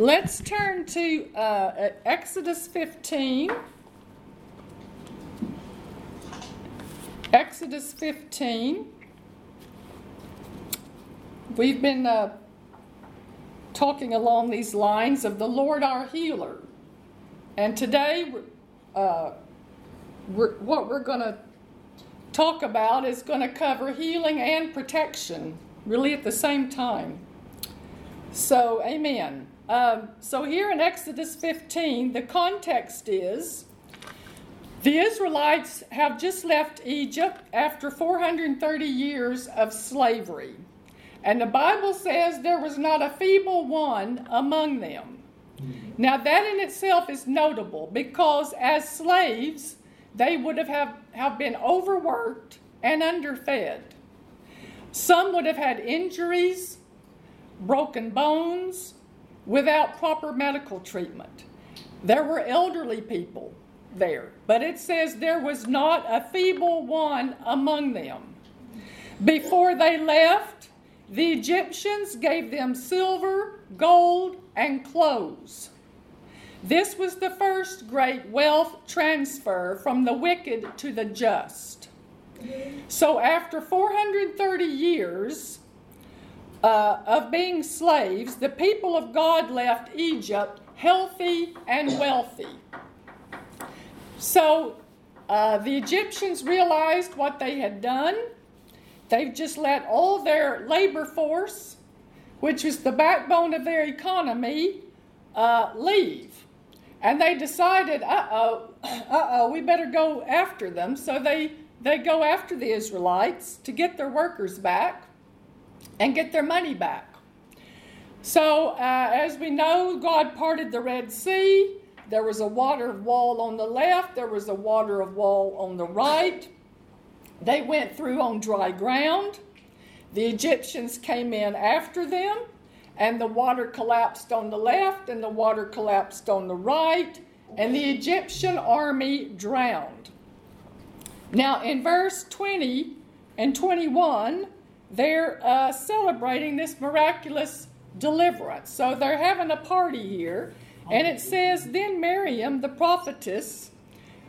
Let's turn to uh, Exodus 15. Exodus 15. We've been uh, talking along these lines of the Lord our healer. And today, uh, we're, what we're going to talk about is going to cover healing and protection, really at the same time. So, amen. Um, so, here in Exodus 15, the context is the Israelites have just left Egypt after 430 years of slavery. And the Bible says there was not a feeble one among them. Now, that in itself is notable because as slaves, they would have, have, have been overworked and underfed. Some would have had injuries, broken bones, without proper medical treatment. There were elderly people there, but it says there was not a feeble one among them. Before they left, the Egyptians gave them silver, gold, and clothes. This was the first great wealth transfer from the wicked to the just. So, after 430 years uh, of being slaves, the people of God left Egypt healthy and wealthy. So, uh, the Egyptians realized what they had done. They've just let all their labor force, which was the backbone of their economy, uh, leave. And they decided, uh oh, uh oh, we better go after them. So they, they go after the Israelites to get their workers back and get their money back. So, uh, as we know, God parted the Red Sea. There was a water wall on the left, there was a water wall on the right. They went through on dry ground. The Egyptians came in after them and the water collapsed on the left, and the water collapsed on the right, and the Egyptian army drowned. Now, in verse 20 and 21, they're uh, celebrating this miraculous deliverance. So they're having a party here, and it says, Then Miriam, the prophetess,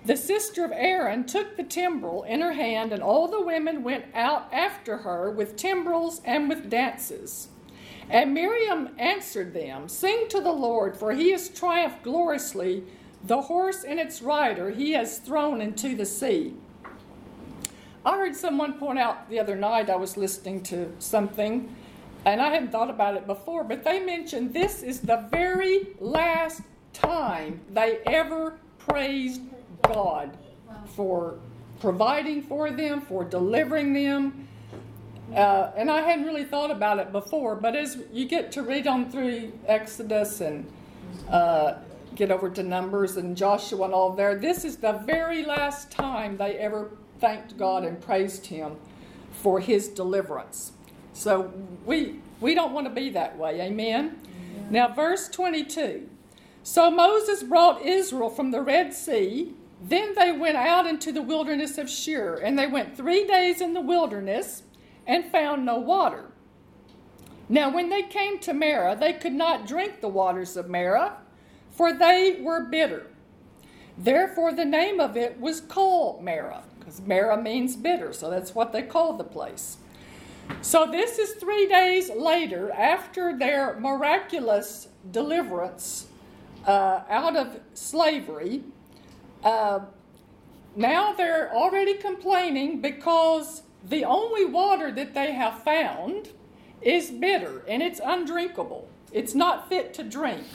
the sister of Aaron, took the timbrel in her hand, and all the women went out after her with timbrels and with dances. And Miriam answered them, Sing to the Lord, for he has triumphed gloriously. The horse and its rider he has thrown into the sea. I heard someone point out the other night, I was listening to something, and I hadn't thought about it before, but they mentioned this is the very last time they ever praised God for providing for them, for delivering them. Uh, and I hadn't really thought about it before, but as you get to read on through Exodus and uh, get over to Numbers and Joshua and all there, this is the very last time they ever thanked God and praised Him for His deliverance. So we we don't want to be that way, amen. Now, verse 22. So Moses brought Israel from the Red Sea. Then they went out into the wilderness of Shur, and they went three days in the wilderness and found no water. Now, when they came to Marah, they could not drink the waters of Marah, for they were bitter. Therefore, the name of it was called Marah, because Marah means bitter, so that's what they call the place. So, this is three days later after their miraculous deliverance uh, out of slavery. Uh, now they're already complaining because the only water that they have found is bitter and it's undrinkable. It's not fit to drink.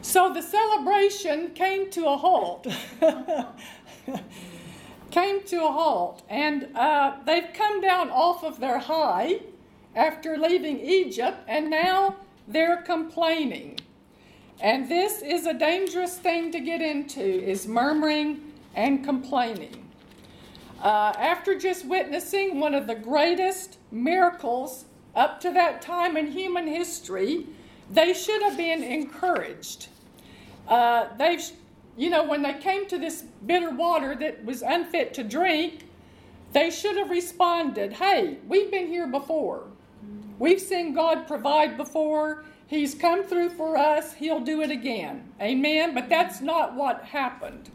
So the celebration came to a halt. came to a halt. And uh, they've come down off of their high after leaving Egypt, and now they're complaining. And this is a dangerous thing to get into, is murmuring and complaining. Uh, after just witnessing one of the greatest miracles up to that time in human history, they should have been encouraged. Uh, they, you know, when they came to this bitter water that was unfit to drink, they should have responded, "Hey, we've been here before. We've seen God provide before. He's come through for us. He'll do it again. Amen. But that's not what happened.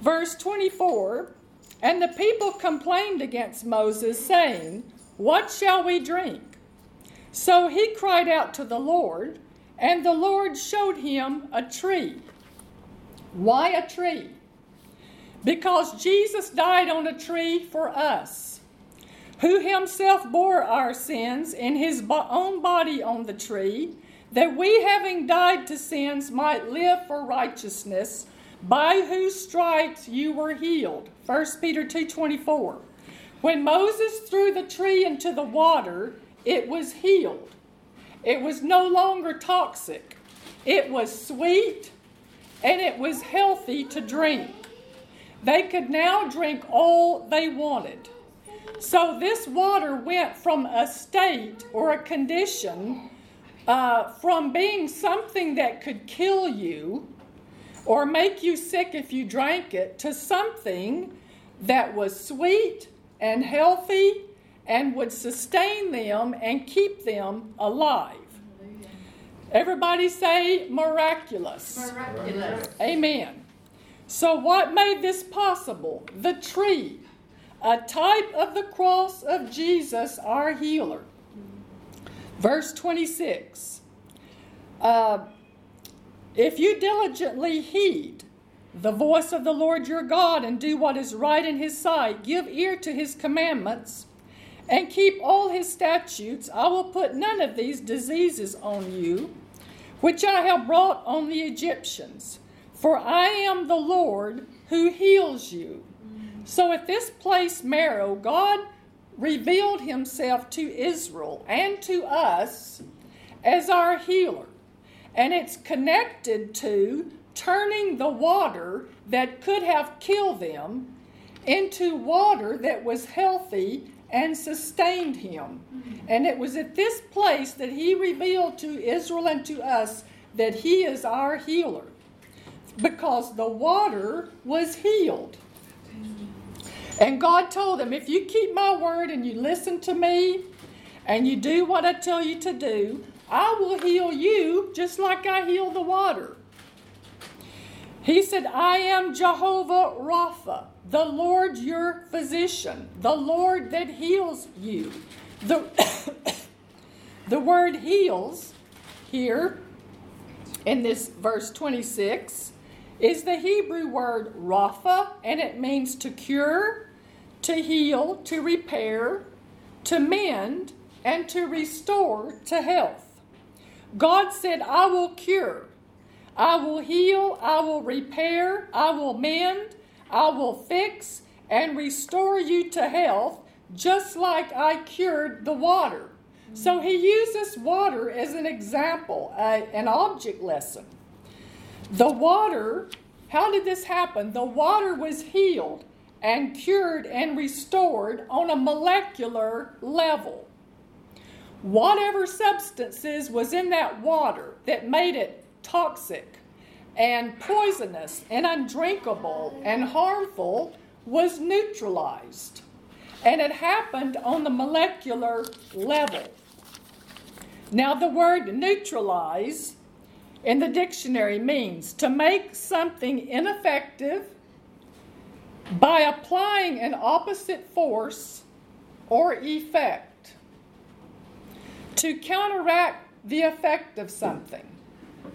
Verse 24 And the people complained against Moses, saying, What shall we drink? So he cried out to the Lord, and the Lord showed him a tree. Why a tree? Because Jesus died on a tree for us, who himself bore our sins in his own body on the tree, that we, having died to sins, might live for righteousness, by whose stripes you were healed. 1 Peter 2:24. When Moses threw the tree into the water, it was healed. It was no longer toxic. It was sweet and it was healthy to drink. They could now drink all they wanted. So this water went from a state or a condition uh, from being something that could kill you or make you sick if you drank it to something that was sweet and healthy and would sustain them and keep them alive. Everybody say miraculous. Miraculous. Amen. So, what made this possible? The tree, a type of the cross of Jesus, our healer. Verse 26 uh, If you diligently heed the voice of the Lord your God and do what is right in his sight, give ear to his commandments, and keep all his statutes, I will put none of these diseases on you, which I have brought on the Egyptians. For I am the Lord who heals you. So at this place, Marah, God revealed himself to Israel and to us as our healer. And it's connected to turning the water that could have killed them into water that was healthy and sustained him. And it was at this place that he revealed to Israel and to us that he is our healer because the water was healed. And God told them, if you keep my word and you listen to me and you do what I tell you to do, I will heal you just like I heal the water. He said, I am Jehovah Rapha, the Lord your physician, the Lord that heals you. The, the word heals here in this verse 26 is the Hebrew word rapha, and it means to cure, to heal, to repair, to mend, and to restore to health. God said, I will cure, I will heal, I will repair, I will mend, I will fix, and restore you to health, just like I cured the water. So he uses water as an example, uh, an object lesson. The water, how did this happen? The water was healed and cured and restored on a molecular level. Whatever substances was in that water that made it toxic and poisonous and undrinkable and harmful was neutralized. And it happened on the molecular level. Now, the word neutralize in the dictionary means to make something ineffective by applying an opposite force or effect to counteract the effect of something.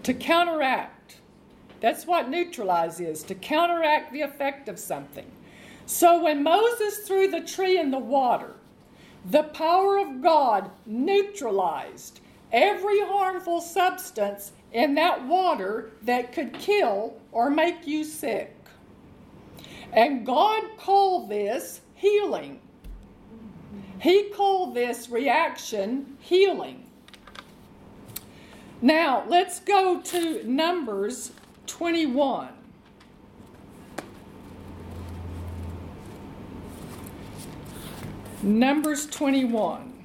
To counteract. That's what neutralize is to counteract the effect of something. So when Moses threw the tree in the water, the power of God neutralized every harmful substance in that water that could kill or make you sick. And God called this healing. He called this reaction healing. Now, let's go to Numbers 21. Numbers 21.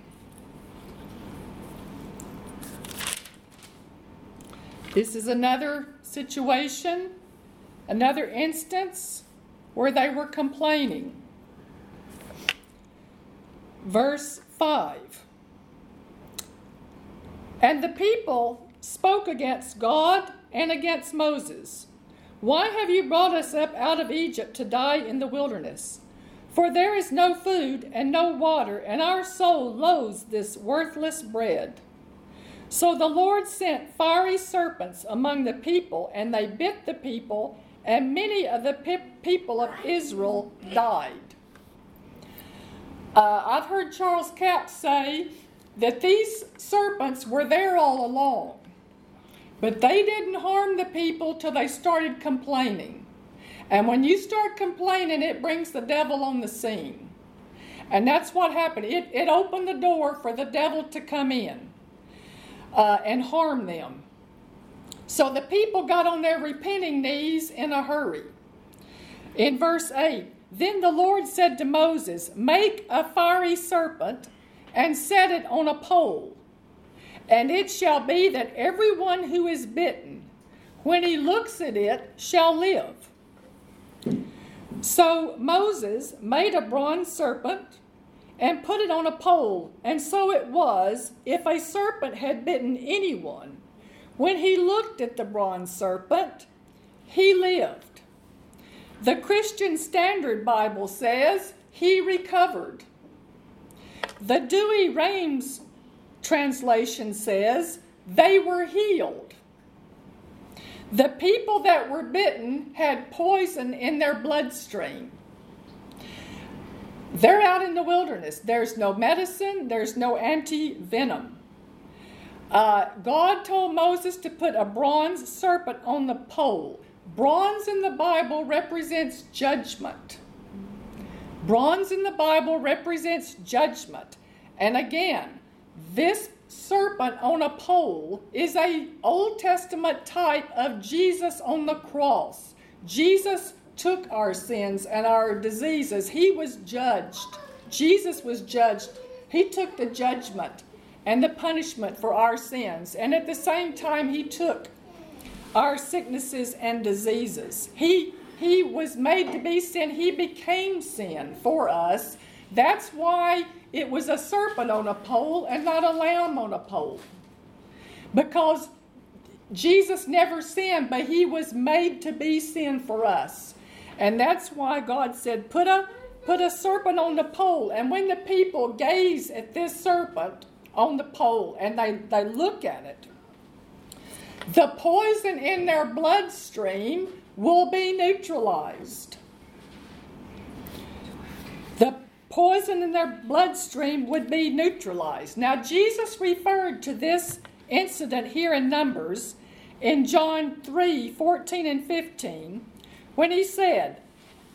This is another situation, another instance where they were complaining. Verse 5 And the people spoke against God and against Moses. Why have you brought us up out of Egypt to die in the wilderness? For there is no food and no water, and our soul loathes this worthless bread. So the Lord sent fiery serpents among the people, and they bit the people, and many of the people of Israel died. Uh, I've heard Charles Capps say that these serpents were there all along, but they didn't harm the people till they started complaining. And when you start complaining, it brings the devil on the scene. And that's what happened. It, it opened the door for the devil to come in uh, and harm them. So the people got on their repenting knees in a hurry. In verse 8, then the Lord said to Moses, Make a fiery serpent and set it on a pole. And it shall be that everyone who is bitten, when he looks at it, shall live. So Moses made a bronze serpent and put it on a pole. And so it was, if a serpent had bitten anyone, when he looked at the bronze serpent, he lived. The Christian Standard Bible says he recovered. The Douay-Rheims translation says they were healed. The people that were bitten had poison in their bloodstream. They're out in the wilderness. There's no medicine, there's no anti venom. Uh, God told Moses to put a bronze serpent on the pole. Bronze in the Bible represents judgment. Bronze in the Bible represents judgment. And again, this serpent on a pole is a Old Testament type of Jesus on the cross. Jesus took our sins and our diseases. He was judged. Jesus was judged. He took the judgment and the punishment for our sins. And at the same time, He took our sicknesses and diseases. He, he was made to be sin. He became sin for us. That's why it was a serpent on a pole and not a lamb on a pole. Because Jesus never sinned, but he was made to be sin for us. And that's why God said, put a, put a serpent on the pole. And when the people gaze at this serpent on the pole and they, they look at it, the poison in their bloodstream will be neutralized. The poison in their bloodstream would be neutralized. Now, Jesus referred to this incident here in Numbers in John 3 14 and 15 when he said,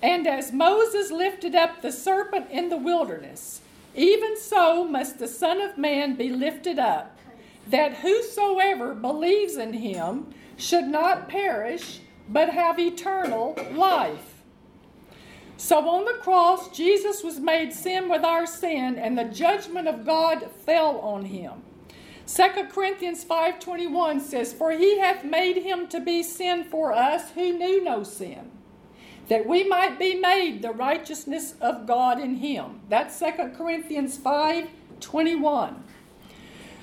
And as Moses lifted up the serpent in the wilderness, even so must the Son of Man be lifted up, that whosoever believes in him should not perish, but have eternal life. So on the cross, Jesus was made sin with our sin, and the judgment of God fell on him. 2 Corinthians 5:21 says, "For he hath made him to be sin for us who knew no sin, that we might be made the righteousness of God in him." That's 2 Corinthians 5:21.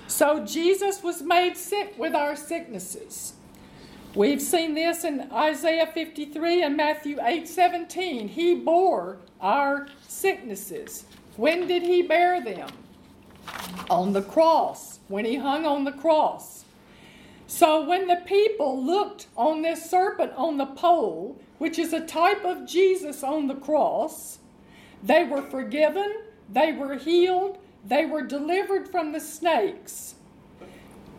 So Jesus was made sick with our sicknesses. We've seen this in Isaiah 53 and Matthew 8:17. He bore our sicknesses. When did he bear them? On the cross when he hung on the cross. So when the people looked on this serpent on the pole, which is a type of Jesus on the cross, they were forgiven, they were healed, they were delivered from the snakes.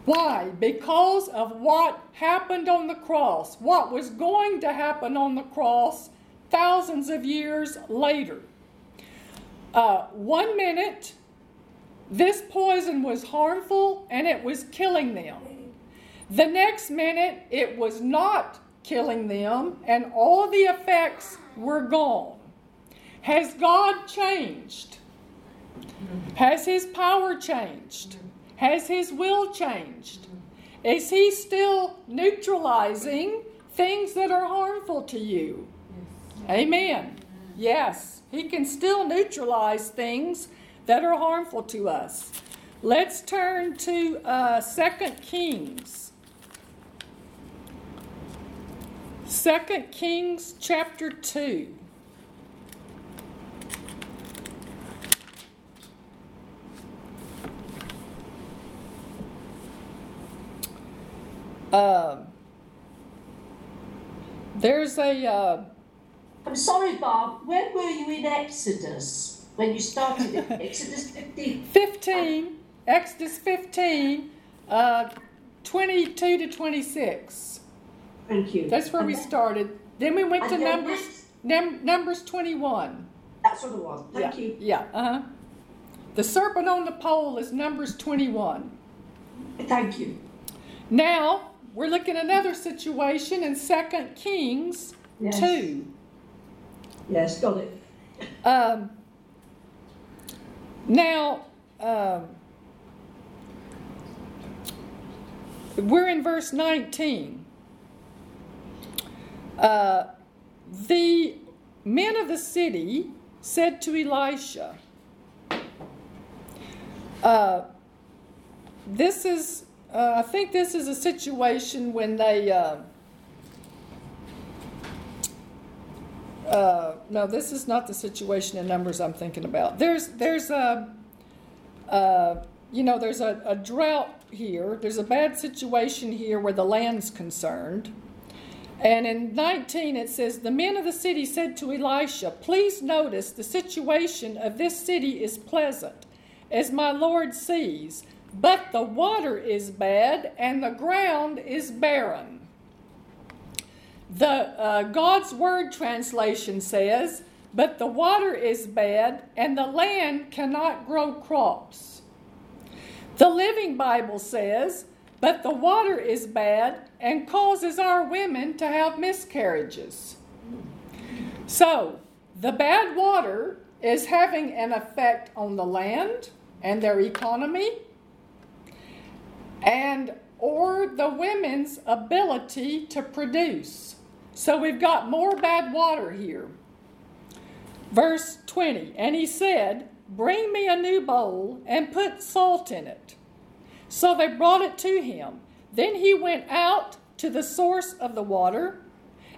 Why? Because of what happened on the cross, what was going to happen on the cross thousands of years later. Uh, one minute, this poison was harmful and it was killing them. The next minute, it was not killing them and all the effects were gone. Has God changed? Has His power changed? Has His will changed? Is He still neutralizing things that are harmful to you? Amen. Yes, He can still neutralize things that are harmful to us. Let's turn to uh, 2 Kings. 2 Kings chapter 2. Um, there's a. Uh, I'm sorry, Bob. Where were you in Exodus when you started? Exodus 15. 15. Exodus 15, uh, 22 to 26. Thank you. That's where And we then- started. Then we went to Numbers, num, Numbers 21. That's what it was. Thank yeah, you. Yeah, uh huh. The serpent on the pole is Numbers 21. Thank you. Now, we're looking at another situation in 2 Kings Yes. 2. Yes, got it. Um, now, um, we're in verse 19. Uh, the men of the city said to Elisha, uh, This is, uh, I think this is a situation when they. Uh, uh, no, this is not the situation in Numbers I'm thinking about. There's there's a, uh, you know, there's a, a drought here. There's a bad situation here where the land's concerned. And in 19 it says, The men of the city said to Elisha, Please notice the situation of this city is pleasant, as my Lord sees, but the water is bad and the ground is barren. The uh, God's Word translation says, But the water is bad and the land cannot grow crops. The Living Bible says, But the water is bad and causes our women to have miscarriages. So, the bad water is having an effect on the land and their economy and or the women's ability to produce. So we've got more bad water here. Verse 20, and he said, Bring me a new bowl and put salt in it. So they brought it to him. Then he went out to the source of the water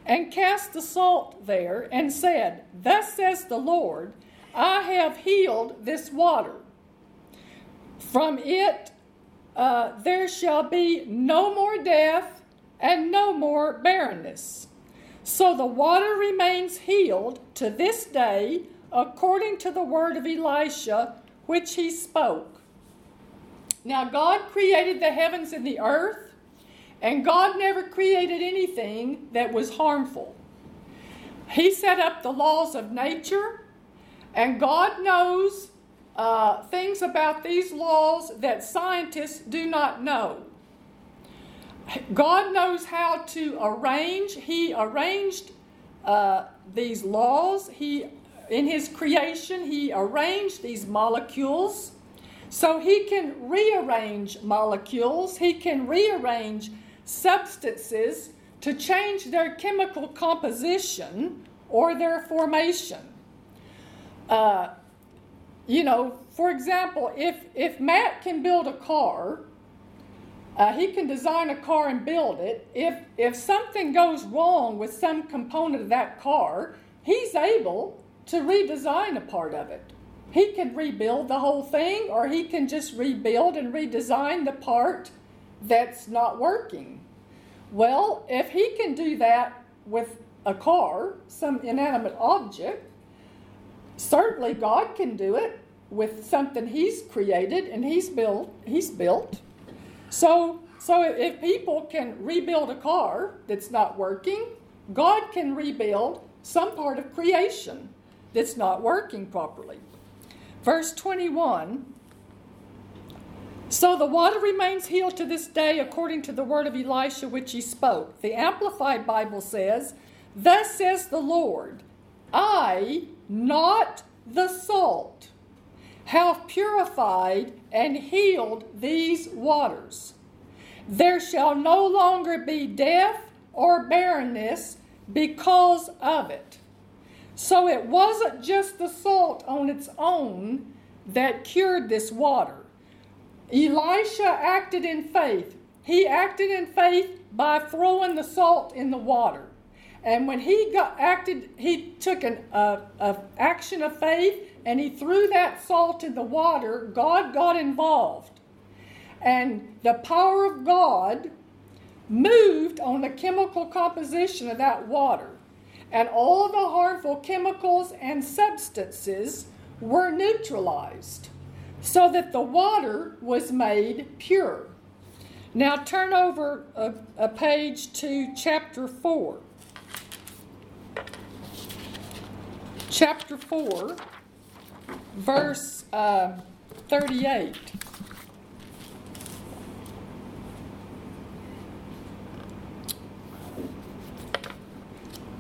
and cast the salt there and said, Thus says the Lord, I have healed this water. From it uh, there shall be no more death and no more barrenness. So the water remains healed to this day, according to the word of Elisha, which he spoke. Now, God created the heavens and the earth, and God never created anything that was harmful. He set up the laws of nature, and God knows uh, things about these laws that scientists do not know. God knows how to arrange. He arranged uh, these laws. He, in His creation, He arranged these molecules. So He can rearrange molecules. He can rearrange substances to change their chemical composition or their formation. Uh, you know, for example, if if Matt can build a car, uh, he can design a car and build it. If if something goes wrong with some component of that car, he's able to redesign a part of it. He can rebuild the whole thing, or he can just rebuild and redesign the part that's not working. Well, if he can do that with a car, some inanimate object, certainly God can do it with something he's created and he's built he's built. So so if people can rebuild a car that's not working god can rebuild some part of creation that's not working properly. Verse 21 so the water remains healed to this day according to the word of elisha which he spoke. The amplified bible says thus says the lord i not the salt have purified and healed these waters. There shall no longer be death or barrenness because of it. So it wasn't just the salt on its own that cured this water. Elisha acted in faith. He acted in faith by throwing the salt in the water. And when he got acted, he took an uh, action of faith and he threw that salt in the water. God got involved, and the power of God moved on the chemical composition of that water, and all the harmful chemicals and substances were neutralized, so that the water was made pure. Now turn over a, a page to chapter 4. Chapter 4, verse uh, 38.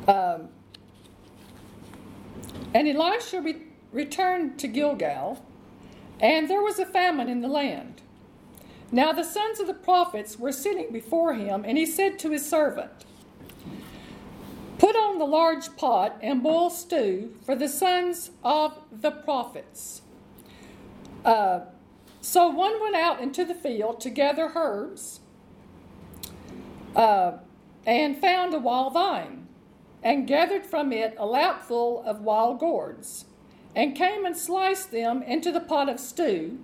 Um, and Elisha re- returned to Gilgal, and there was a famine in the land. Now the sons of the prophets were sitting before him, and he said to his servant, Put on the large pot and boil stew for the sons of the prophets. Uh, so one went out into the field to gather herbs uh, and found a wild vine, and gathered from it a lapful of wild gourds, and came and sliced them into the pot of stew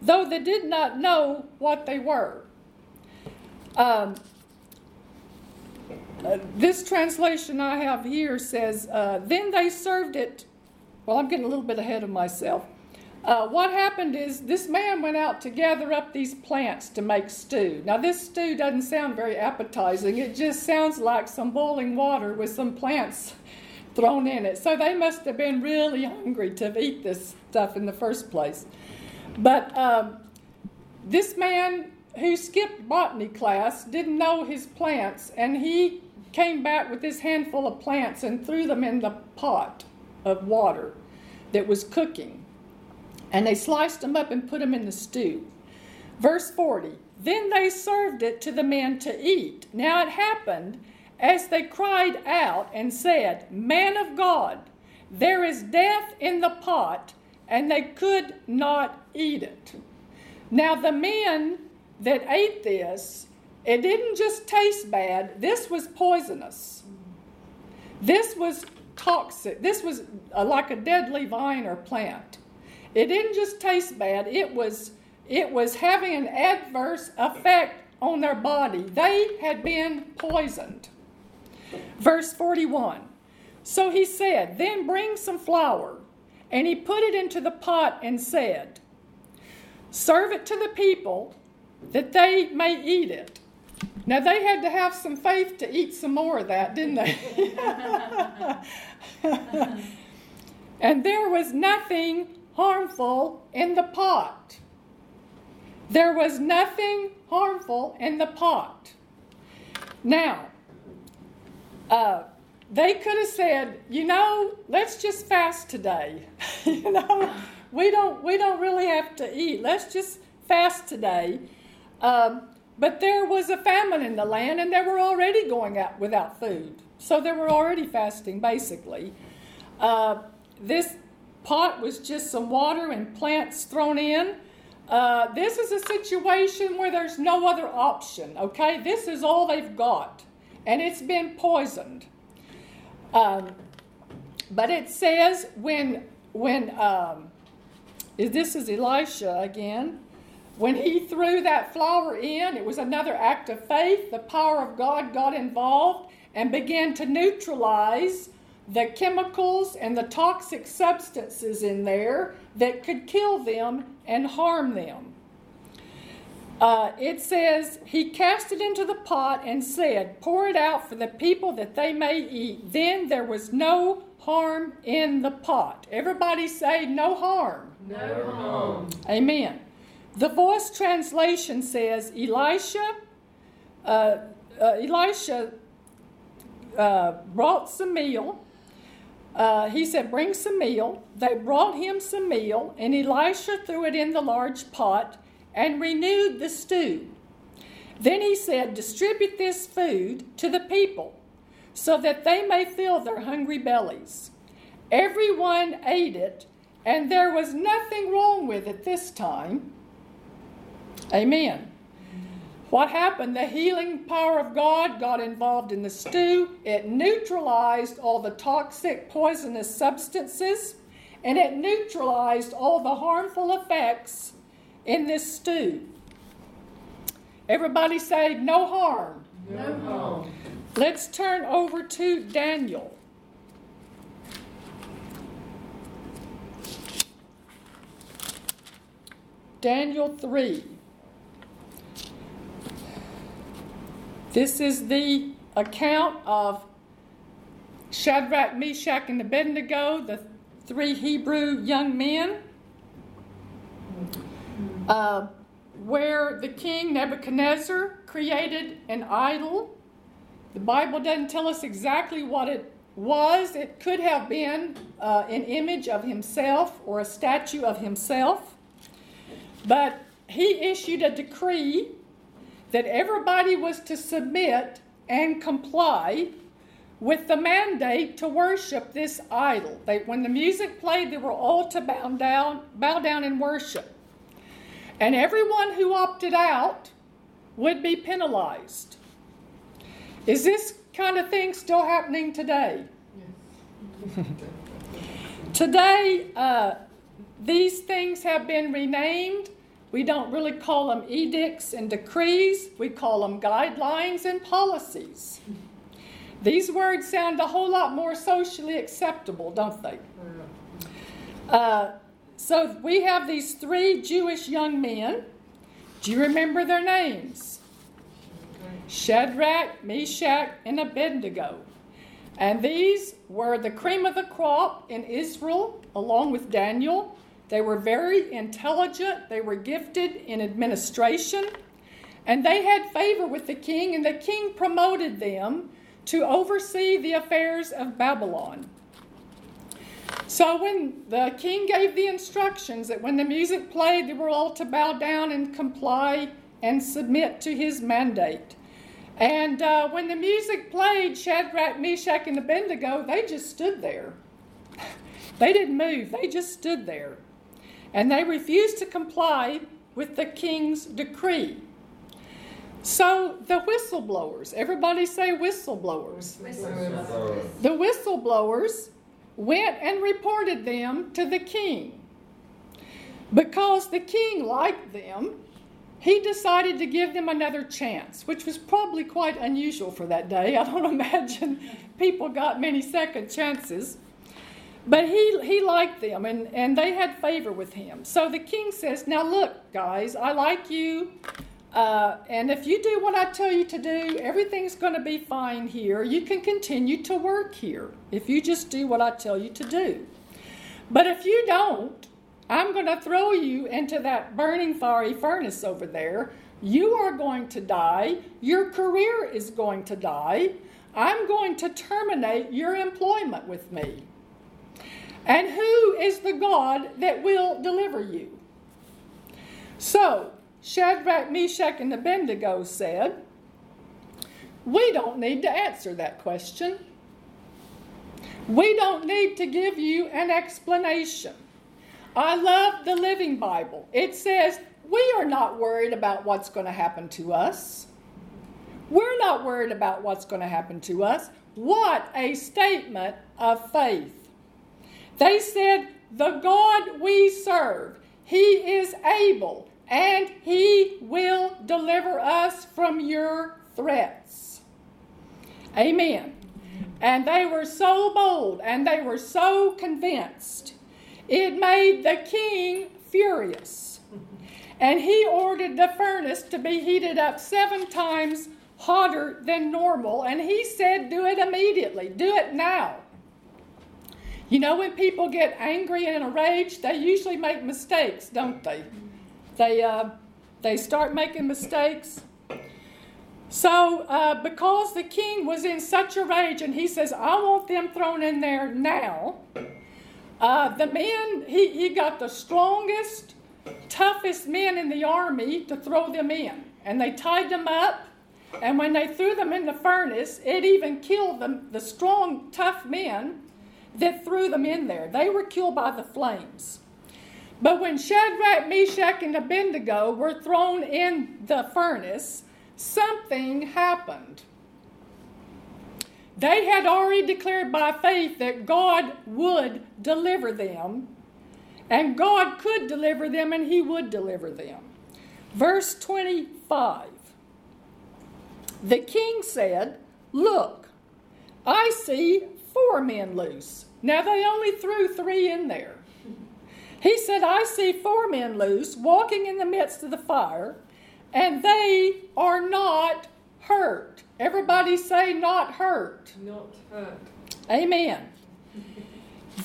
though they did not know what they were. Um, this translation I have here says, uh, Then they served it. Well, I'm getting a little bit ahead of myself. Uh, what happened is this man went out to gather up these plants to make stew. Now, this stew doesn't sound very appetizing. It just sounds like some boiling water with some plants thrown in it. So they must have been really hungry to eat this stuff in the first place. But um, this man who skipped botany class didn't know his plants, and he came back with this handful of plants and threw them in the pot of water that was cooking. And they sliced them up and put them in the stew. Verse 40 Then they served it to the men to eat. Now it happened as they cried out and said, Man of God, there is death in the pot and they could not eat it. Now, the men that ate this, it didn't just taste bad, this was poisonous. This was toxic. This was uh, like a deadly vine or plant. It didn't just taste bad, it was it was having an adverse effect on their body. They had been poisoned. Verse 41. So he said, Then bring some flour and he put it into the pot and said, Serve it to the people that they may eat it. Now they had to have some faith to eat some more of that, didn't they? and there was nothing harmful in the pot. There was nothing harmful in the pot. Now, uh, they could have said, you know, let's just fast today. you know, we don't we don't really have to eat. Let's just fast today. Um, but there was a famine in the land, and they were already going out without food. So they were already fasting, basically. Uh, this pot was just some water and plants thrown in. Uh, this is a situation where there's no other option, okay? This is all they've got, and it's been poisoned. Um, but it says when when um, this is Elisha again. When he threw that flour in, it was another act of faith. The power of God got involved and began to neutralize the chemicals and the toxic substances in there that could kill them and harm them. Uh, it says, He cast it into the pot and said, Pour it out for the people that they may eat. Then there was no harm in the pot. Everybody say, No harm. No harm. Amen. The voice translation says, Elisha, uh, uh, Elisha uh, brought some meal. Uh, he said, Bring some meal. They brought him some meal, and Elisha threw it in the large pot and renewed the stew. Then he said, Distribute this food to the people so that they may fill their hungry bellies. Everyone ate it, and there was nothing wrong with it this time. Amen. What happened? The healing power of God got involved in the stew. It neutralized all the toxic, poisonous substances, and it neutralized all the harmful effects in this stew. Everybody say, no harm. No harm. Let's turn over to Daniel. Daniel 3. This is the account of Shadrach, Meshach, and Abednego, the three Hebrew young men, uh, where the king Nebuchadnezzar created an idol. The Bible doesn't tell us exactly what it was. It could have been uh, an image of himself or a statue of himself. But he issued a decree that everybody was to submit and comply with the mandate to worship this idol. They, when the music played, they were all to bow down, bow down and worship. And everyone who opted out would be penalized. Is this kind of thing still happening today? today, uh, these things have been renamed. We don't really call them edicts and decrees, we call them guidelines and policies. These words sound a whole lot more socially acceptable, don't they? Uh, so we have these three Jewish young men. Do you remember their names? Shadrach, Meshach, and Abednego. And these were the cream of the crop in Israel, along with Daniel. They were very intelligent, they were gifted in administration, and they had favor with the king, and the king promoted them to oversee the affairs of Babylon. So when the king gave the instructions that when the music played, they were all to bow down and comply and submit to his mandate. And uh, when the music played, Shadrach, Meshach, and Abednego, they just stood there. they didn't move, they just stood there. And they refused to comply with the king's decree. So the whistleblowers, everybody say whistleblowers. Whistleblowers. The whistleblowers went and reported them to the king. Because the king liked them, he decided to give them another chance, which was probably quite unusual for that day. I don't imagine people got many second chances. But he, he liked them and, and they had favor with him. So the king says, Now look, guys, I like you. Uh, and if you do what I tell you to do, everything's going to be fine here. You can continue to work here if you just do what I tell you to do. But if you don't, I'm going to throw you into that burning fiery furnace over there. You are going to die. Your career is going to die. I'm going to terminate your employment with me. And who is the God that will deliver you? So, Shadrach, Meshach, and Abednego said, We don't need to answer that question. We don't need to give you an explanation. I love the Living Bible. It says, We are not worried about what's going to happen to us. We're not worried about what's going to happen to us. What a statement of faith. They said, The God we serve, He is able and He will deliver us from your threats. Amen. And they were so bold and they were so convinced. It made the king furious. And he ordered the furnace to be heated up seven times hotter than normal. And he said, Do it immediately, do it now. You know, when people get angry and in a rage, they usually make mistakes, don't they? They, uh, they start making mistakes. So, uh, because the king was in such a rage, and he says, I want them thrown in there now, uh, the men, he, he got the strongest, toughest men in the army to throw them in. And they tied them up, and when they threw them in the furnace, it even killed them, the strong, tough men that threw them in there. They were killed by the flames. But when Shadrach, Meshach, and Abednego were thrown in the furnace, something happened. They had already declared by faith that God would deliver them, and God could deliver them, and He would deliver them. Verse 25 The king said, Look, I see four men loose. Now they only threw three in there. He said, I see four men loose, walking in the midst of the fire, and they are not hurt. Everybody say, not hurt. Not hurt. Amen.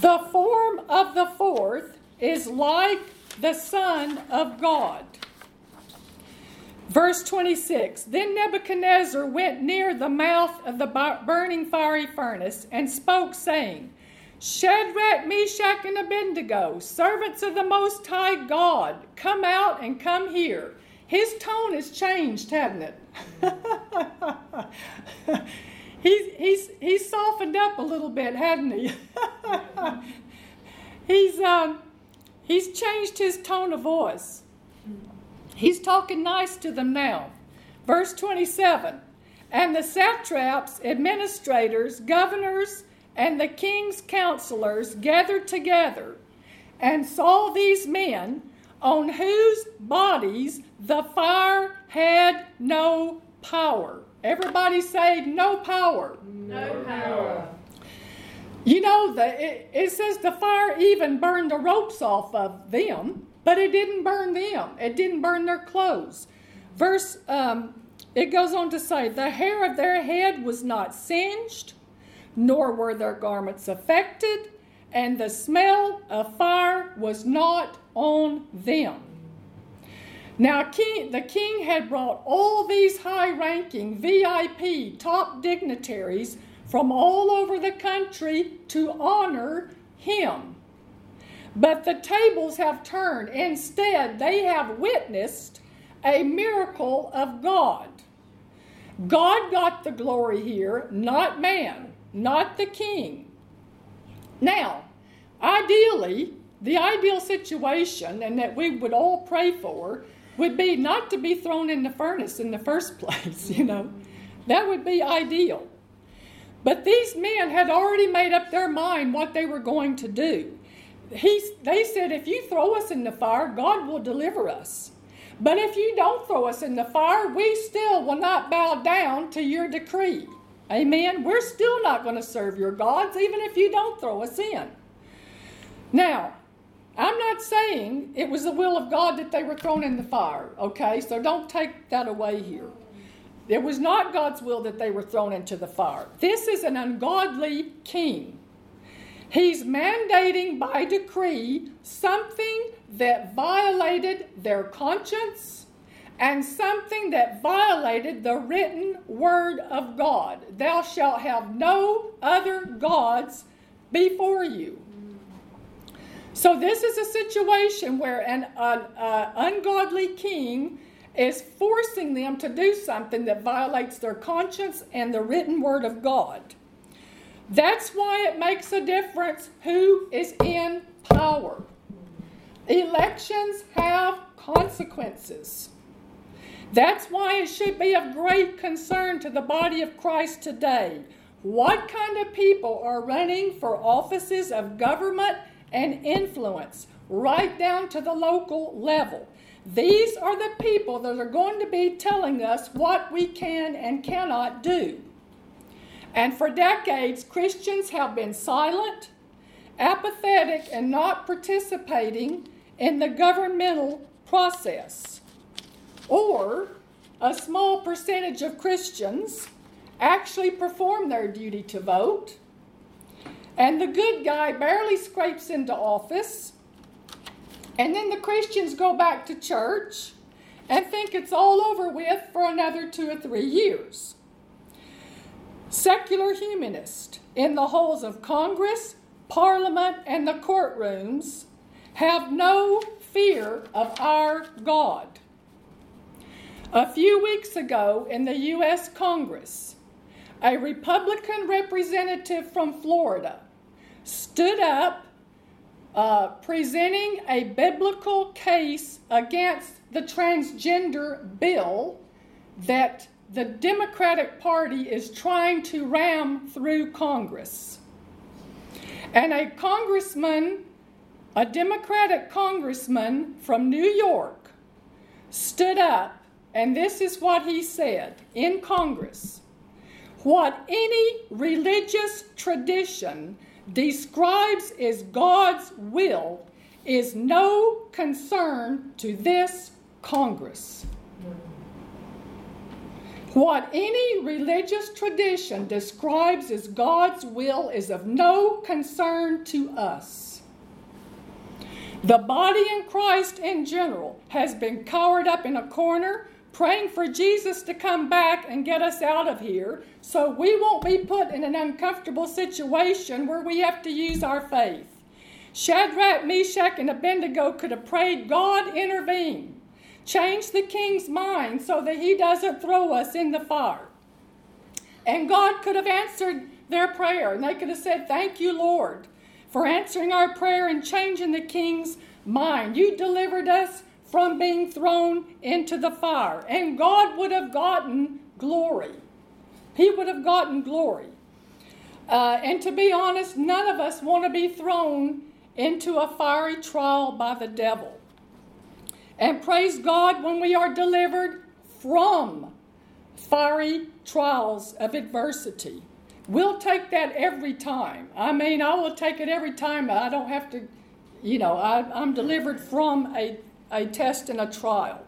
the form of the fourth is like the Son of God. Verse 26 Then Nebuchadnezzar went near the mouth of the burning fiery furnace and spoke, saying, Shadrach, Meshach, and Abednego, servants of the Most High God, come out and come here. His tone has changed, hasn't it? he's, he's, he's softened up a little bit, hasn't he? he's, um, he's changed his tone of voice. He's talking nice to them now. Verse 27 And the satraps, administrators, governors, and the king's counselors gathered together and saw these men on whose bodies the fire had no power. Everybody say, no power. No power. You know, the, it, it says the fire even burned the ropes off of them, but it didn't burn them. It didn't burn their clothes. Verse, um, it goes on to say, the hair of their head was not singed, nor were their garments affected, and the smell of fire was not on them. Now, king, the king had brought all these high ranking VIP top dignitaries from all over the country to honor him. But the tables have turned. Instead, they have witnessed a miracle of God. God got the glory here, not man not the king. Now, ideally, the ideal situation, and that we would all pray for, would be not to be thrown in the furnace in the first place, you know. That would be ideal. But these men had already made up their mind what they were going to do. He, they said, if you throw us in the fire, God will deliver us. But if you don't throw us in the fire, we still will not bow down to your decree. Amen. We're still not going to serve your gods, even if you don't throw us in. Now, I'm not saying it was the will of God that they were thrown in the fire, okay? So don't take that away here. It was not God's will that they were thrown into the fire. This is an ungodly king. He's mandating by decree something that violated their conscience and something that violated the written word of God. Thou shalt have no other gods before you. So, this is a situation where an, an uh, ungodly king is forcing them to do something that violates their conscience and the written word of God. That's why it makes a difference who is in power. Elections have consequences. That's why it should be of great concern to the body of Christ today. What kind of people are running for offices of government and influence, right down to the local level? These are the people that are going to be telling us what we can and cannot do. And for decades, Christians have been silent, apathetic, and not participating in the governmental process. Or a small percentage of Christians actually perform their duty to vote, and the good guy barely scrapes into office, and then the Christians go back to church and think it's all over with for another two or three years. Secular humanists in the halls of Congress, Parliament, and the courtrooms have no fear of our God. A few weeks ago in the U.S. Congress, a Republican representative from Florida stood up uh, presenting a biblical case against the transgender bill that the Democratic Party is trying to ram through Congress. And a congressman, a Democratic congressman from New York, stood up, and this is what he said in Congress What any religious tradition describes as God's will is no concern to this Congress. What any religious tradition describes as God's will is of no concern to us. The body in Christ in general has been cowered up in a corner, praying for Jesus to come back and get us out of here so we won't be put in an uncomfortable situation where we have to use our faith. Shadrach, Meshach, and Abednego could have prayed, God intervene. Change the king's mind so that he doesn't throw us in the fire. And God could have answered their prayer, and they could have said, Thank you, Lord, for answering our prayer and changing the king's mind. You delivered us from being thrown into the fire, and God would have gotten glory. He would have gotten glory. Uh, and to be honest, none of us want to be thrown into a fiery trial by the devil. And praise God when we are delivered from fiery trials of adversity. We'll take that every time. I mean, I will take it every time. I don't have to, you know, I, am delivered from a, a test and a trial.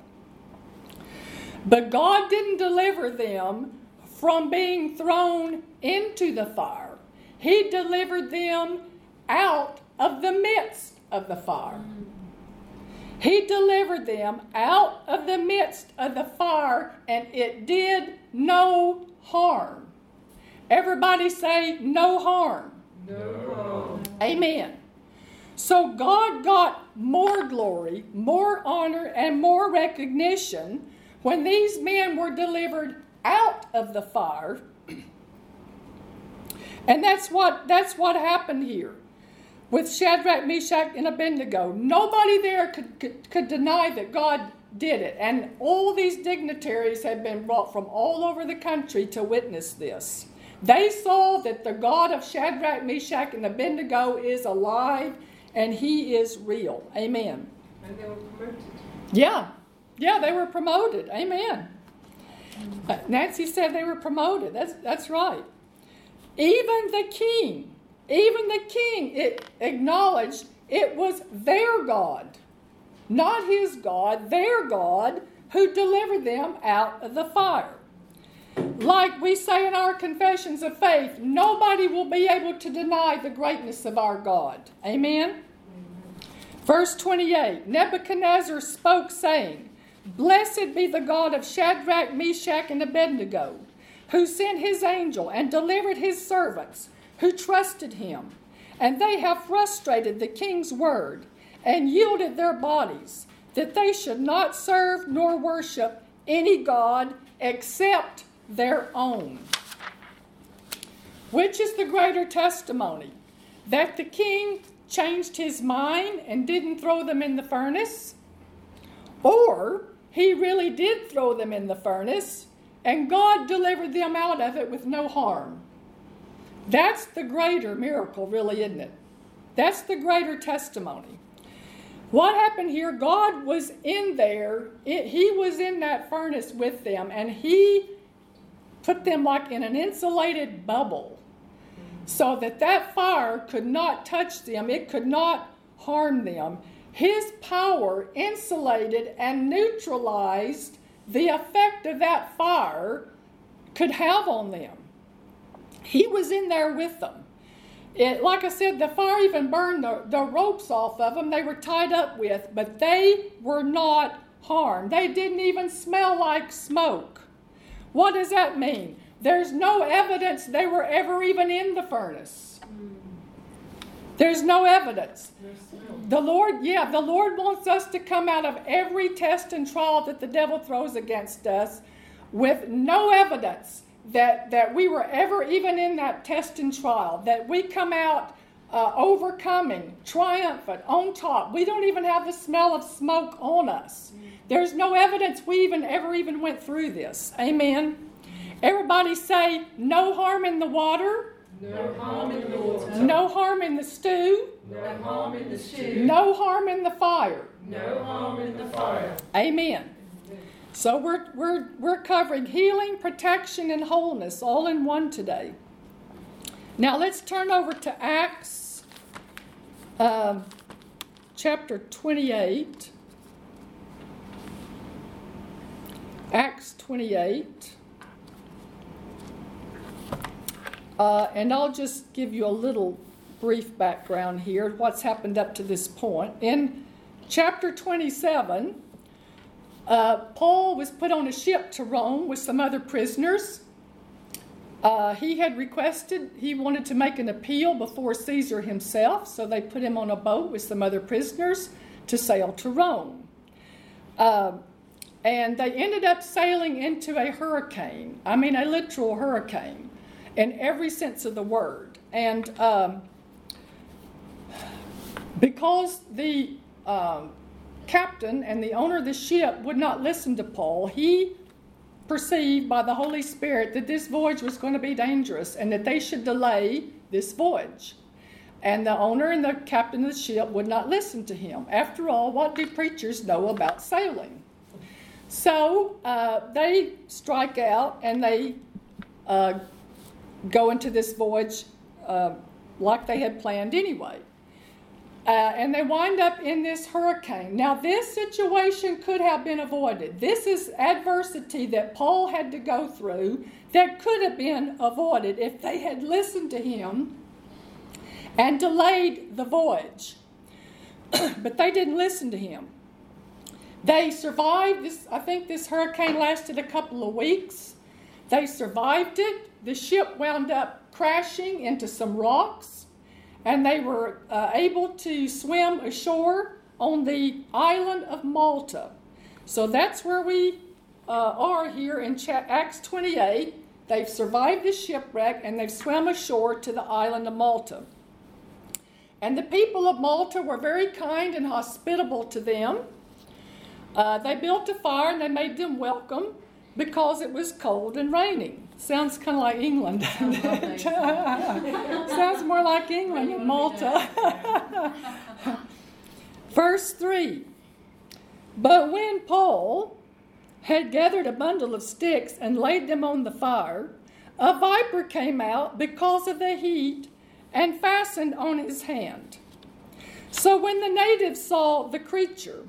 But God didn't deliver them from being thrown into the fire, He delivered them out of the midst of the fire. He delivered them out of the midst of the fire, and it did no harm. Everybody say, no harm. No harm. Amen. So God got more glory, more honor, and more recognition when these men were delivered out of the fire. And that's what that's what happened here with Shadrach, Meshach, and Abednego. Nobody there could, could, could, deny that God did it. And all these dignitaries had been brought from all over the country to witness this. They saw that the God of Shadrach, Meshach, and Abednego is alive and he is real. Amen. And they were promoted. Yeah. Yeah, they were promoted. Amen. Nancy said they were promoted. That's, that's right. Even the king even the king it acknowledged it was their God, not his God, their God, who delivered them out of the fire. Like we say in our confessions of faith, nobody will be able to deny the greatness of our God. Amen? Verse 28 Nebuchadnezzar spoke, saying, Blessed be the God of Shadrach, Meshach, and Abednego, who sent his angel and delivered his servants who trusted him, and they have frustrated the king's word and yielded their bodies, that they should not serve nor worship any God except their own. Which is the greater testimony? That the king changed his mind and didn't throw them in the furnace? Or he really did throw them in the furnace and God delivered them out of it with no harm? That's the greater miracle, really, isn't it? That's the greater testimony. What happened here? God was in there, it, He was in that furnace with them, and He put them like in an insulated bubble so that that fire could not touch them, it could not harm them. His power insulated and neutralized the effect of that fire could have on them. He was in there with them. It, like I said, the fire even burned the, the ropes off of them they were tied up with, but they were not harmed. They didn't even smell like smoke. What does that mean? There's no evidence they were ever even in the furnace. There's no evidence. The Lord, yeah, the Lord wants us to come out of every test and trial that the devil throws against us with no evidence that, that we were ever even in that test and trial, that we come out uh, overcoming, triumphant, on top. We don't even have the smell of smoke on us. There's no evidence we even ever even went through this. Amen. Everybody say, no harm in the water, No harm in the water. no harm in the stew, No harm in the stew. no harm in the fire. No harm in the fire. Amen. So we're, we're, we're covering healing, protection, and wholeness all in one today. Now let's turn over to Acts um, chapter 28. Acts 28. Uh, and I'll just give you a little brief background here, what's happened up to this point. In chapter 27, uh, Paul was put on a ship to Rome with some other prisoners. Uh, he had requested, he wanted to make an appeal before Caesar himself, so they put him on a boat with some other prisoners to sail to Rome. Uh, and they ended up sailing into a hurricane. I mean, a literal hurricane in every sense of the word. And um, because the um, captain and the owner of the ship would not listen to Paul, he perceived by the Holy Spirit that this voyage was going to be dangerous and that they should delay this voyage. And the owner and the captain of the ship would not listen to him. After all, what do preachers know about sailing? So uh, they strike out and they uh, go into this voyage uh, like they had planned anyway. Uh, and they wind up in this hurricane. Now, this situation could have been avoided. This is adversity that Paul had to go through that could have been avoided if they had listened to him and delayed the voyage. but they didn't listen to him. They survived this, I think this hurricane lasted a couple of weeks. They survived it. The ship wound up crashing into some rocks, and they were uh, able to swim ashore on the island of Malta. So that's where we uh, are here in Ch- Acts 28. They've survived the shipwreck and they've swum ashore to the island of Malta. And the people of Malta were very kind and hospitable to them. Uh, they built a fire and they made them welcome because it was cold and raining. Sounds kind of like England. Sounds more like England than Malta. Verse 3 But when Paul had gathered a bundle of sticks and laid them on the fire, a viper came out because of the heat and fastened on his hand. So when the natives saw the creature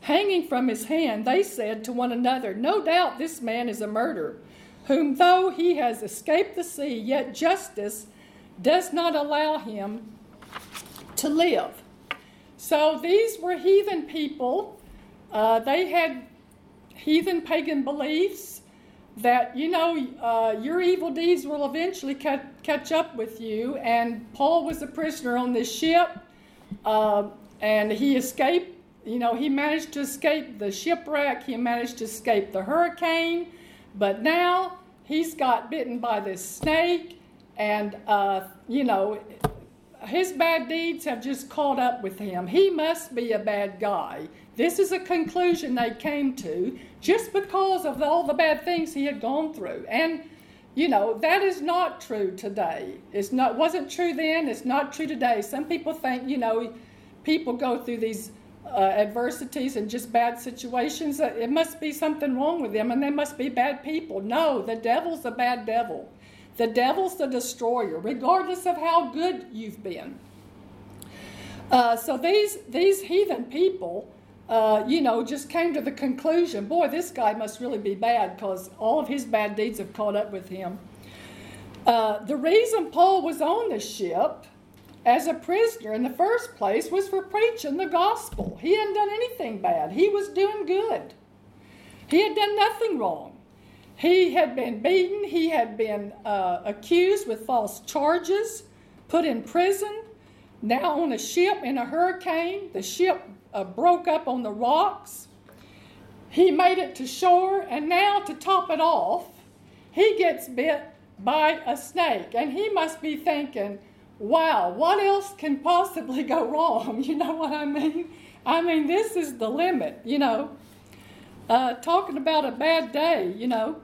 hanging from his hand, they said to one another, No doubt this man is a murderer, whom though he has escaped the sea, yet justice does not allow him to live. So these were heathen people. Uh, they had heathen pagan beliefs that, you know, uh, your evil deeds will eventually ca- catch up with you. And Paul was a prisoner on this ship, uh, and he escaped. You know, he managed to escape the shipwreck, he managed to escape the hurricane, but now he's got bitten by this snake, and, uh, you know, his bad deeds have just caught up with him. He must be a bad guy. This is a conclusion they came to just because of all the bad things he had gone through. And you know, that is not true today. It's not wasn't true then, it's not true today. Some people think, you know, people go through these uh, adversities and just bad situations, it must be something wrong with them and they must be bad people. No, the devil's a bad devil. The devil's the destroyer, regardless of how good you've been. Uh, so these these heathen people, uh, you know, just came to the conclusion, boy, this guy must really be bad because all of his bad deeds have caught up with him. Uh, the reason Paul was on the ship as a prisoner in the first place was for preaching the gospel. He hadn't done anything bad. He was doing good. He had done nothing wrong. He had been beaten. He had been uh, accused with false charges, put in prison, now on a ship in a hurricane. The ship uh, broke up on the rocks. He made it to shore, and now to top it off, he gets bit by a snake. And he must be thinking, wow, what else can possibly go wrong? You know what I mean? I mean, this is the limit, you know. Uh, talking about a bad day, you know.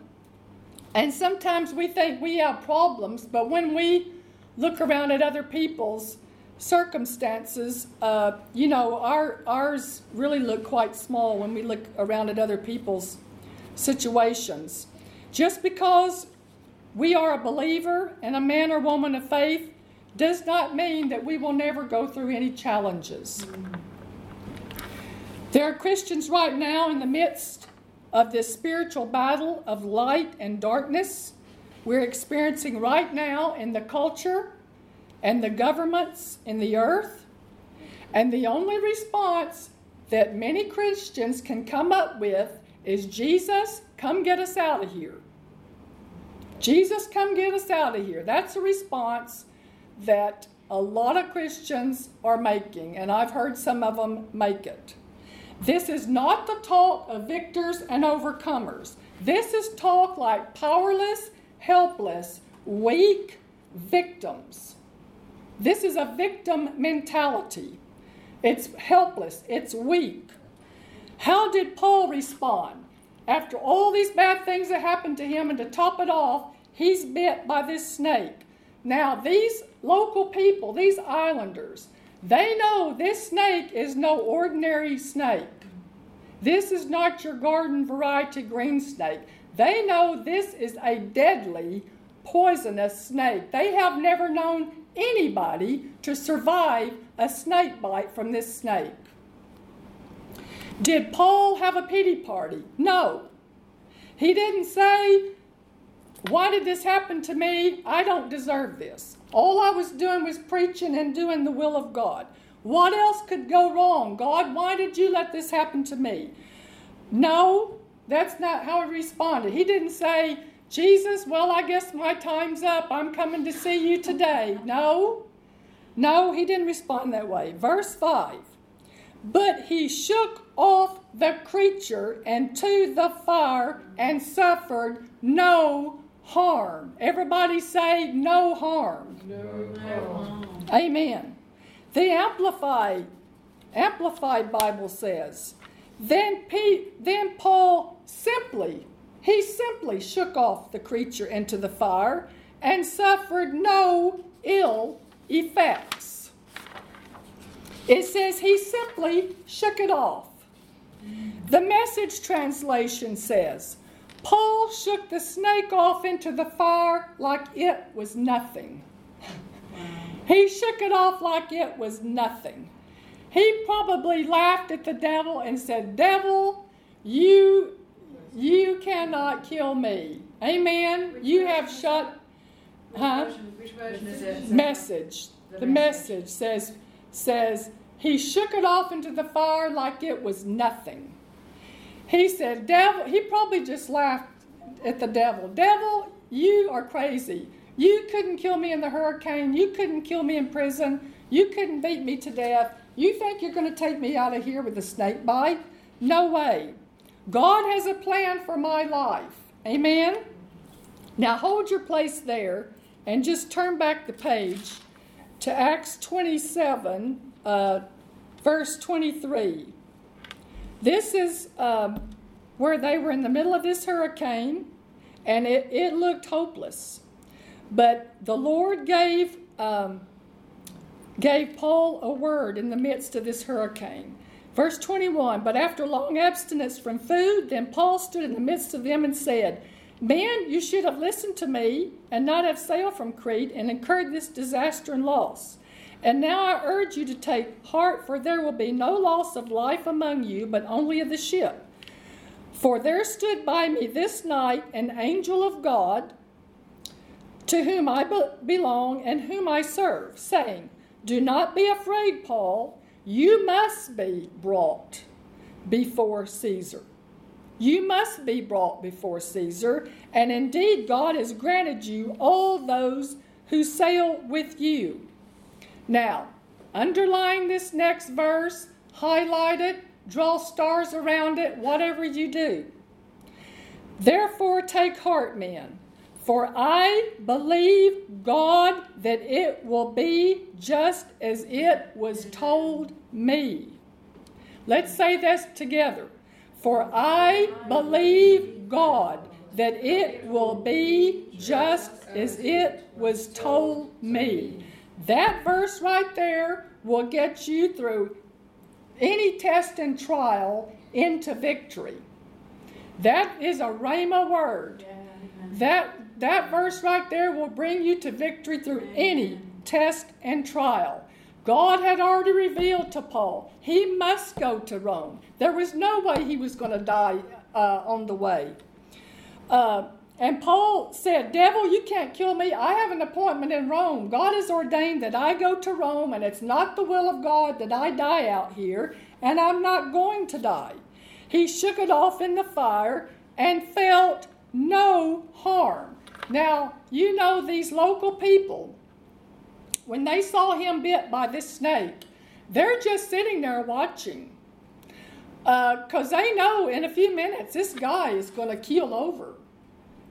And sometimes we think we have problems, but when we look around at other people's circumstances, uh, you know, our, ours really look quite small when we look around at other people's situations. Just because we are a believer and a man or woman of faith does not mean that we will never go through any challenges. There are Christians right now in the midst of this spiritual battle of light and darkness we're experiencing right now in the culture and the governments in the earth. And the only response that many Christians can come up with is Jesus, come get us out of here. Jesus, come get us out of here. That's a response that a lot of Christians are making, and I've heard some of them make it. This is not the talk of victors and overcomers. This is talk like powerless, helpless, weak victims. This is a victim mentality. It's helpless, it's weak. How did Paul respond? After all these bad things that happened to him, and to top it off, he's bit by this snake. Now, these local people, these islanders, they know this snake is no ordinary snake. This is not your garden variety green snake. They know this is a deadly, poisonous snake. They have never known anybody to survive a snake bite from this snake. Did Paul have a pity party? No. He didn't say, Why did this happen to me? I don't deserve this. All I was doing was preaching and doing the will of God. What else could go wrong? God, why did you let this happen to me? No, that's not how he responded. He didn't say, Jesus, well, I guess my time's up. I'm coming to see you today. No, no, he didn't respond that way. Verse 5 But he shook off the creature and to the fire and suffered no harm. Everybody say, no harm. No harm. Amen. The Amplified, Amplified Bible says, then, Pete, then Paul simply he simply shook off the creature into the fire and suffered no ill effects. It says he simply shook it off. The message translation says, Paul shook the snake off into the fire like it was nothing. He shook it off like it was nothing. He probably laughed at the devil and said, Devil, you you cannot kill me. Amen. Which you have shut. Huh? which version is it? Message. The The message. message says says he shook it off into the fire like it was nothing. He said, "Devil." He probably just laughed at the devil. Devil, you are crazy. You couldn't kill me in the hurricane. You couldn't kill me in prison. You couldn't beat me to death. You think you're going to take me out of here with a snake bite? No way. God has a plan for my life. Amen? Now hold your place there and just turn back the page to Acts 27, uh, verse 23. This is um, where they were in the middle of this hurricane and it, it looked hopeless. But the Lord gave, um, gave Paul a word in the midst of this hurricane. Verse 21 But after long abstinence from food, then Paul stood in the midst of them and said, Men, you should have listened to me and not have sailed from Crete and incurred this disaster and loss. And now I urge you to take heart, for there will be no loss of life among you, but only of the ship. For there stood by me this night an angel of God, to whom I be- belong and whom I serve, saying, Do not be afraid, Paul. You must be brought before Caesar. You must be brought before Caesar, and indeed God has granted you all those who sail with you. Now, underline this next verse, highlight it, draw stars around it, whatever you do. Therefore, take heart, men, For I believe God that it will be just as it was told me. Let's say this together. For I believe God that it will be just as it was told me. That verse right there will get you through any test and trial into victory. That is a Rhema word. That, that verse right there will bring you to victory through any test and trial. God had already revealed to Paul he must go to Rome. There was no way he was going to die uh, on the way. Uh, and Paul said, Devil, you can't kill me. I have an appointment in Rome. God has ordained that I go to Rome, and it's not the will of God that I die out here, and I'm not going to die. He shook it off in the fire and felt no harm. Now, you know these local people, when they saw him bit by this snake, they're just sitting there watching. Because uh, they know in a few minutes this guy is going to keel over.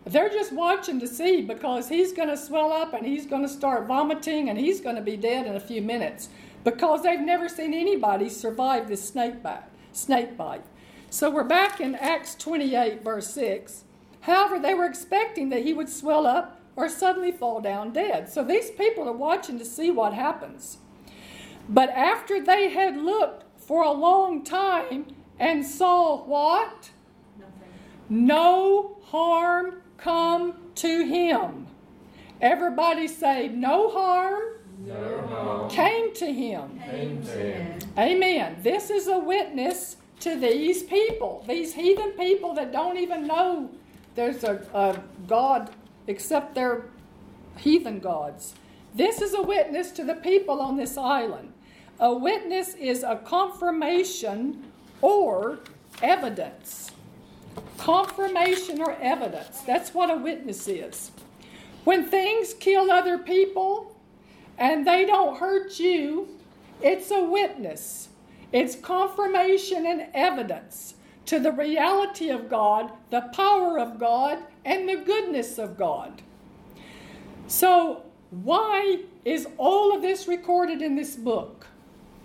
They're just watching to see because he's going to swell up and he's going to start vomiting and he's going to be dead in a few minutes because they've never seen anybody survive this snake bite. Snake bite. So we're back in Acts 28, verse 6. However, they were expecting that he would swell up or suddenly fall down dead. So these people are watching to see what happens. But after they had looked for a long time and saw what? Nothing. No harm come to him. Everybody say, no harm No harm came to him. came to him. Amen. This is a witness to these people, these heathen people that don't even know there's a, a God except their heathen gods. This is a witness to the people on this island. A witness is a confirmation or evidence. Confirmation or evidence. That's what a witness is. When things kill other people and they don't hurt you, it's a witness. It's confirmation and evidence to the reality of God, the power of God, and the goodness of God. So, why is all of this recorded in this book?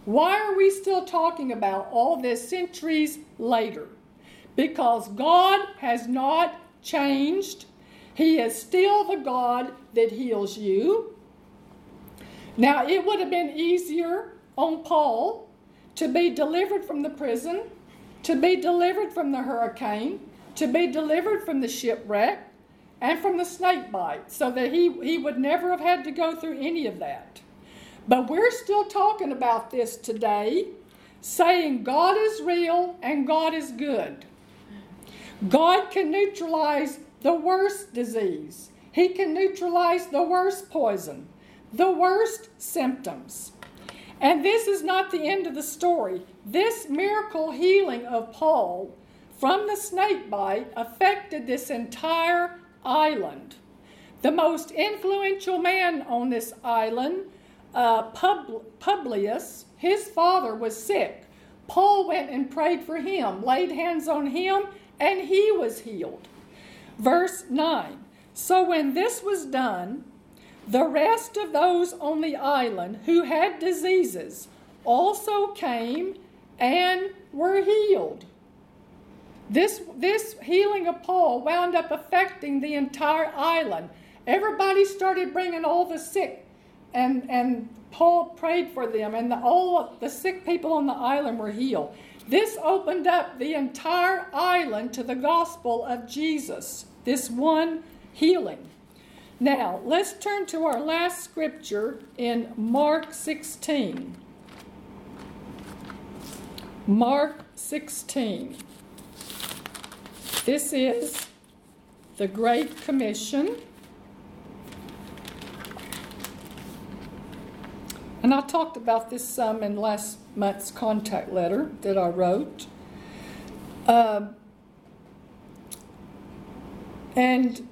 Why are we still talking about all this centuries later? Because God has not changed. He is still the God that heals you. Now, it would have been easier on Paul to be delivered from the prison, to be delivered from the hurricane, to be delivered from the shipwreck, and from the snake bite, so that he, he would never have had to go through any of that. But we're still talking about this today, saying God is real and God is good. God can neutralize the worst disease, He can neutralize the worst poison, the worst symptoms. And this is not the end of the story. This miracle healing of Paul from the snake bite affected this entire island. The most influential man on this island, uh, Pub- Publius, his father was sick. Paul went and prayed for him, laid hands on him, and he was healed. Verse 9 So when this was done, the rest of those on the island who had diseases also came and were healed. This, this healing of Paul wound up affecting the entire island. Everybody started bringing all the sick, and, and Paul prayed for them, and the, all the sick people on the island were healed. This opened up the entire island to the gospel of Jesus, this one healing. Now, let's turn to our last scripture in Mark 16. Mark 16. This is the Great Commission. And I talked about this some in last month's contact letter that I wrote. Uh, and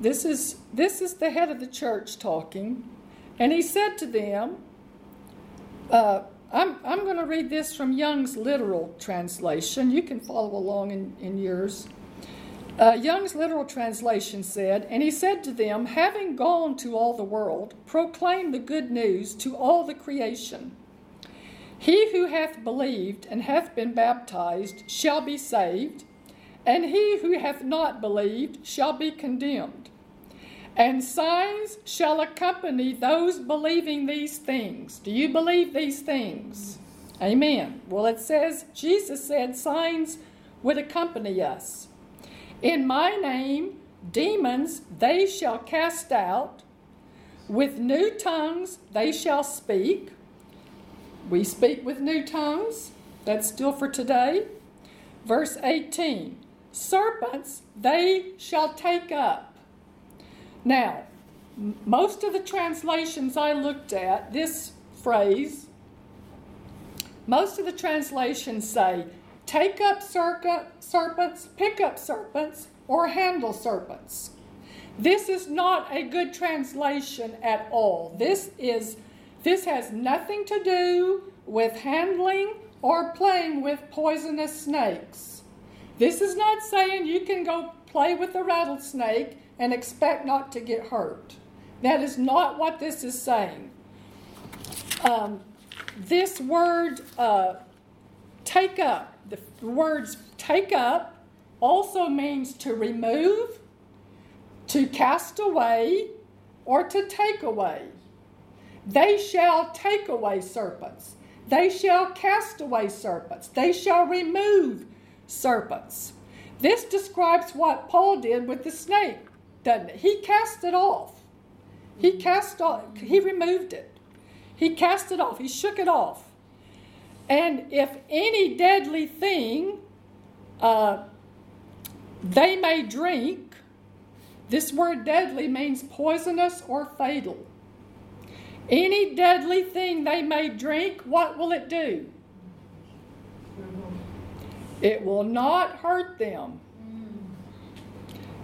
this is this is the head of the church talking, and he said to them, uh, I'm, I'm going to read this from Young's literal translation. You can follow along in, in yours. Uh, Young's literal translation said, And he said to them, Having gone to all the world, proclaim the good news to all the creation. He who hath believed and hath been baptized shall be saved, and he who hath not believed shall be condemned. And signs shall accompany those believing these things. Do you believe these things? Amen. Well, it says, Jesus said signs would accompany us. In my name, demons they shall cast out, with new tongues they shall speak. We speak with new tongues. That's still for today. Verse 18 Serpents they shall take up. Now, most of the translations I looked at, this phrase, most of the translations say, take up serpents, pick up serpents, or handle serpents. This is not a good translation at all. This is this has nothing to do with handling or playing with poisonous snakes. This is not saying you can go play with a rattlesnake and expect not to get hurt. That is not what this is saying. Um, this word uh, take up, the words take up also means to remove, to cast away, or to take away. They shall take away serpents. They shall cast away serpents. They shall remove serpents. This describes what Paul did with the snake, doesn't it? He cast it off. He cast off, he removed it. He cast it off. He shook it off. And if any deadly thing uh, they may drink, this word deadly means poisonous or fatal. Any deadly thing they may drink, what will it do? It will not hurt them.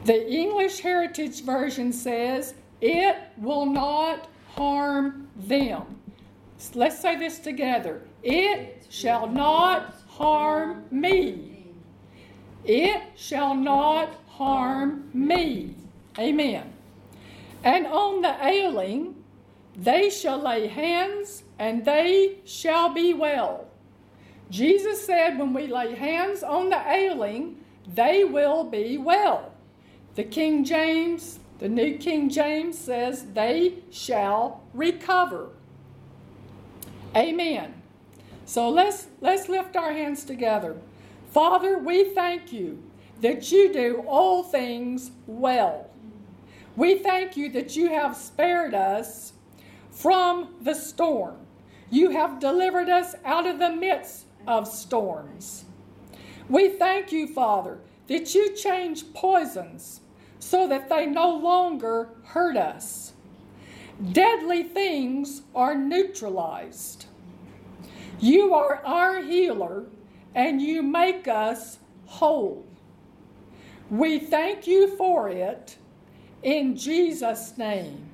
The English Heritage Version says, it will not harm them. Let's say this together. It shall not harm me. It shall not harm me. Amen. And on the ailing, they shall lay hands and they shall be well. Jesus said, when we lay hands on the ailing, they will be well. The King James, the New King James says, they shall recover. Amen. So let's let's lift our hands together. Father, we thank you that you do all things well. We thank you that you have spared us from the storm. You have delivered us out of the midst of storms. We thank you, Father, that you change poisons so that they no longer hurt us. Deadly things are neutralized. You are our healer and you make us whole. We thank you for it in Jesus' name.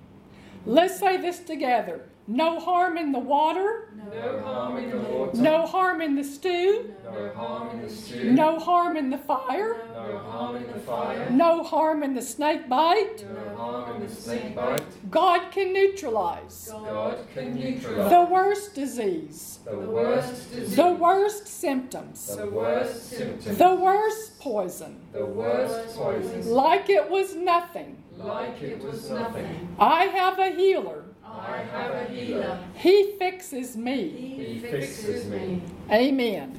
Let's say this together. No harm in the water, No harm in the water. no harm in the stew, No harm in the stew. no harm in the fire, No harm in the fire. no harm in the snake bite. No harm in the snake bite. God can neutralize God can neutralize the worst disease, the worst disease, the worst symptoms, the worst symptoms, the worst poison, the worst poison, like it was nothing. like it was nothing. I have a healer. I have a healer. He fixes me. He fixes me. Amen.